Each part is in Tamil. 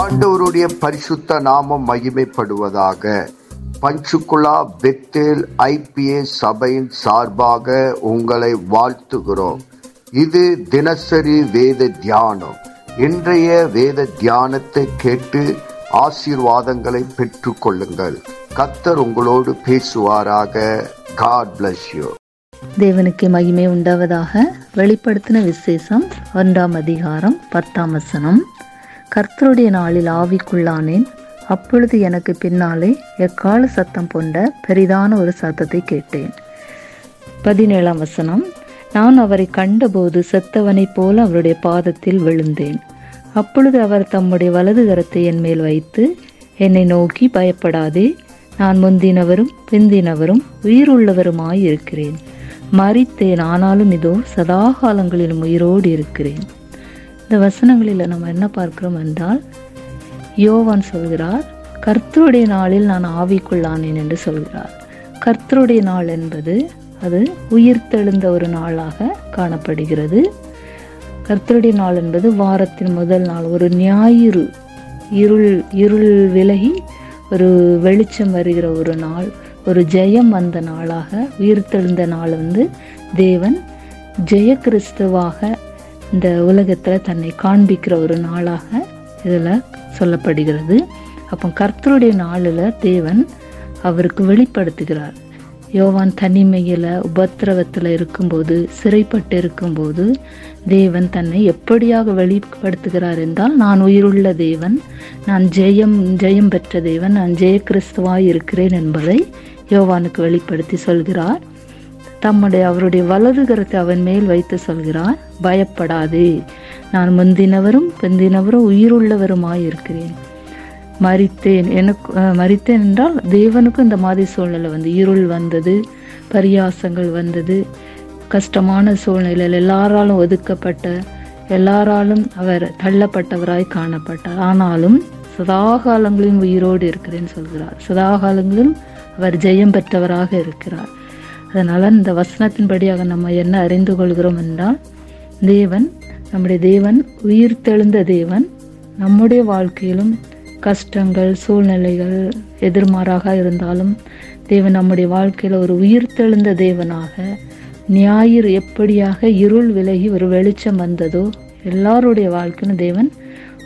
ஆண்டவருடைய பரிசுத்த நாமம் மகிமைப்படுவதாக. பஞ்சுகுலா பெத்தேல் ஐபிஏ சபையின் சார்பாக உங்களை வாழ்த்துகிறோம். இது தினசரி வேத தியானம். இன்றைய வேத தியானத்தை கேட்டு ஆசீர்வாதங்களை பெற்று கொள்ளுங்கள். கத்தர் உங்களோடு பேசுவாராக. காட் பிளஸ் யூ தேவனுக்கு மகிமை உண்டாவதாக. வெளிப்படுத்தின விசேஷம் ஒன்றாம் அதிகாரம் பத்தாம் வசனம். கர்த்தருடைய நாளில் ஆவிக்குள்ளானேன். அப்பொழுது எனக்கு பின்னாலே எக்கால சத்தம் கொண்ட பெரிதான ஒரு சத்தத்தை கேட்டேன். பதினேழாம் வசனம் நான் அவரை கண்டபோது செத்தவனைப் போல அவருடைய பாதத்தில் விழுந்தேன். அப்பொழுது அவர் தம்முடைய வலது கரத்தை என் மேல் வைத்து என்னை நோக்கி பயப்படாதே நான் முந்தினவரும் பிந்தினவரும் உயிருள்ளவருமாய் இருக்கிறேன். மறித்தேன் ஆனாலும் இதோ சதாகாலங்களிலும் உயிரோடு இருக்கிறேன். இந்த வசனங்களில் நம்ம என்ன பார்க்கிறோம் என்றால் யோவான் சொல்கிறார் கர்த்தருடைய நாளில் நான் ஆவிக்குள்ளானேன் என்று சொல்கிறார். கர்த்தருடைய நாள் என்பது அது உயிர்த்தெழுந்த ஒரு நாளாக காணப்படுகிறது. கர்த்தருடைய நாள் என்பது வாரத்தின் முதல் நாள் ஒரு ஞாயிறு இருள் இருள் விலகி ஒரு வெளிச்சம் வருகிற ஒரு நாள் ஒரு ஜெயம் வந்த நாளாக உயிர்த்தெழுந்த நாள் வந்து தேவன் ஜெய கிறிஸ்துவாக இந்த உலகத்தில் தன்னை காண்பிக்கிற ஒரு நாளாக இதில் சொல்லப்படுகிறது. அப்போ கர்த்தருடைய நாளில் தேவன் அவருக்கு வெளிப்படுத்துகிறார். யோவான் தனிமையில் உபத்திரவத்தில் இருக்கும்போது சிறைப்பட்டு இருக்கும்போது தேவன் தன்னை எப்படியாக வெளிப்படுத்துகிறார் என்றால் நான் உயிருள்ள தேவன் நான் ஜெயம் ஜெயம் பெற்ற தேவன் நான் ஜெய கிறிஸ்துவாய் இருக்கிறேன் என்பதை யோவானுக்கு வெளிப்படுத்தி சொல்கிறார். தம்முடைய அவருடைய வலது கரத்தை அவன் மேல் வைத்து சொல்கிறார் பயப்படாதே. நான் முந்தினவரும் பிந்தினவரும் உயிருள்ளவருமாய் இருக்கிறேன் மறித்தேன் எனக்கு மறித்தேன் என்றால் தேவனுக்கும் இந்த மாதிரி சூழ்நிலை வந்து இருள் வந்தது பரியாசங்கள் வந்தது கஷ்டமான சூழ்நிலையில் எல்லாராலும் ஒதுக்கப்பட்ட எல்லாராலும் அவர் தள்ளப்பட்டவராய் காணப்பட்டார். ஆனாலும் சதாகாலங்களிலும் உயிரோடு இருக்கிறேன்னு சொல்கிறார். சதாகாலங்களிலும் அவர் ஜெயம் பெற்றவராக இருக்கிறார். அதனால் இந்த வசனத்தின்படியாக நம்ம என்ன அறிந்து கொள்கிறோம் என்றால் தேவன் நம்முடைய தேவன் உயிர் தெழுந்த தேவன் நம்முடைய வாழ்க்கையிலும் கஷ்டங்கள் சூழ்நிலைகள் எதிர்மாறாக இருந்தாலும் தேவன் நம்முடைய வாழ்க்கையில் ஒரு உயிர் தெழுந்த தேவனாக ஞாயிறு எப்படியாக இருள் விலகி ஒரு வெளிச்சம் வந்ததோ எல்லாருடைய வாழ்க்கையிலும் தேவன்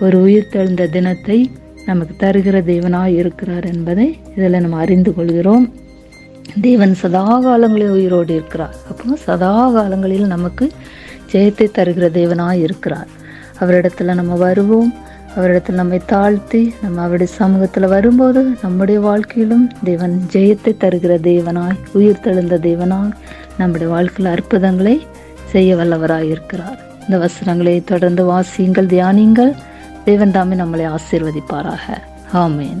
ஒரு உயிர் தெழுந்த தினத்தை நமக்கு தருகிற தேவனாக இருக்கிறார் என்பதை இதில் நம்ம அறிந்து கொள்கிறோம். தேவன் சதா காலங்களில் உயிரோடு இருக்கிறார். அப்போ சதா காலங்களில் நமக்கு ஜெயத்தை தருகிற தேவனாக இருக்கிறார். அவரிடத்துல நம்ம வருவோம். அவரிடத்தில் நம்மை தாழ்த்தி நம்ம அவருடைய சமூகத்தில் வரும்போது நம்முடைய வாழ்க்கையிலும் தேவன் ஜெயத்தை தருகிற தேவனாய் உயிர் தெழுந்த தேவனாய் நம்முடைய வாழ்க்கையில் அற்புதங்களை செய்ய வல்லவராய் இருக்கிறார். இந்த வசனங்களை தொடர்ந்து வாசியுங்கள் தியானியுங்கள். தேவன் தாமே நம்மளை ஆசீர்வதிப்பாராக. ஆமேன்.